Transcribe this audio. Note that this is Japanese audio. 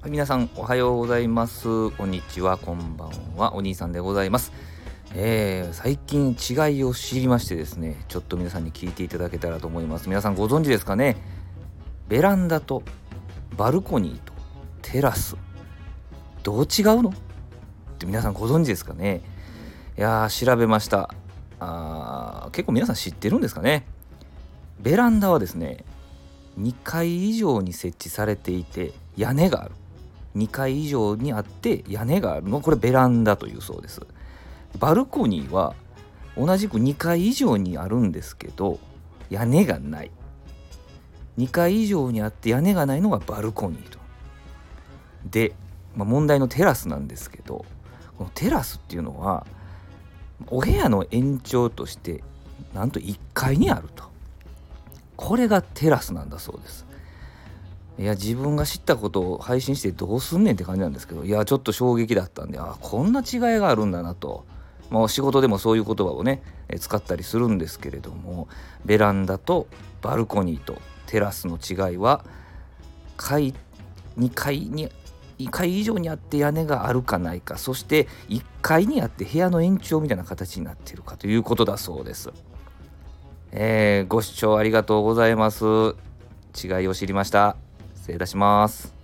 はい皆さんおはようございます。こんにちは。こんばんは。お兄さんでございます。えー、最近違いを知りましてですねちょっと皆さんに聞いていただけたらと思います。皆さんご存知ですかね？ベランダとバルコニーとテラス。どう違うの？って皆さんご存知ですかね？いやー調べました。あ結構皆さん知ってるんですかね？ベランダはですね2階以上に設置されていて屋根がある。2階以上にあって屋根がある。のこれベランダというそうです。バルコニーは同じく2階以上にあるんですけど屋根がない。2階以上にあって屋根がないのがバルコニーと。で、まあ、問題のテラスなんですけどこのテラスっていうのはお部屋の延長としてなんと1階にあると。これがテラスなんだそうです。いや自分が知ったことを配信してどうすんねんって感じなんですけどいやちょっと衝撃だったんであこんな違いがあるんだなと、まあ、仕事でもそういう言葉をね使ったりするんですけれどもベランダとバルコニーとテラスの違いは階2階に2階以上にあって屋根があるかないかそして1階にあって部屋の延長みたいな形になっているかということだそうです。えー、ご視聴ありがとうございます。違いを知りました。失礼いたします。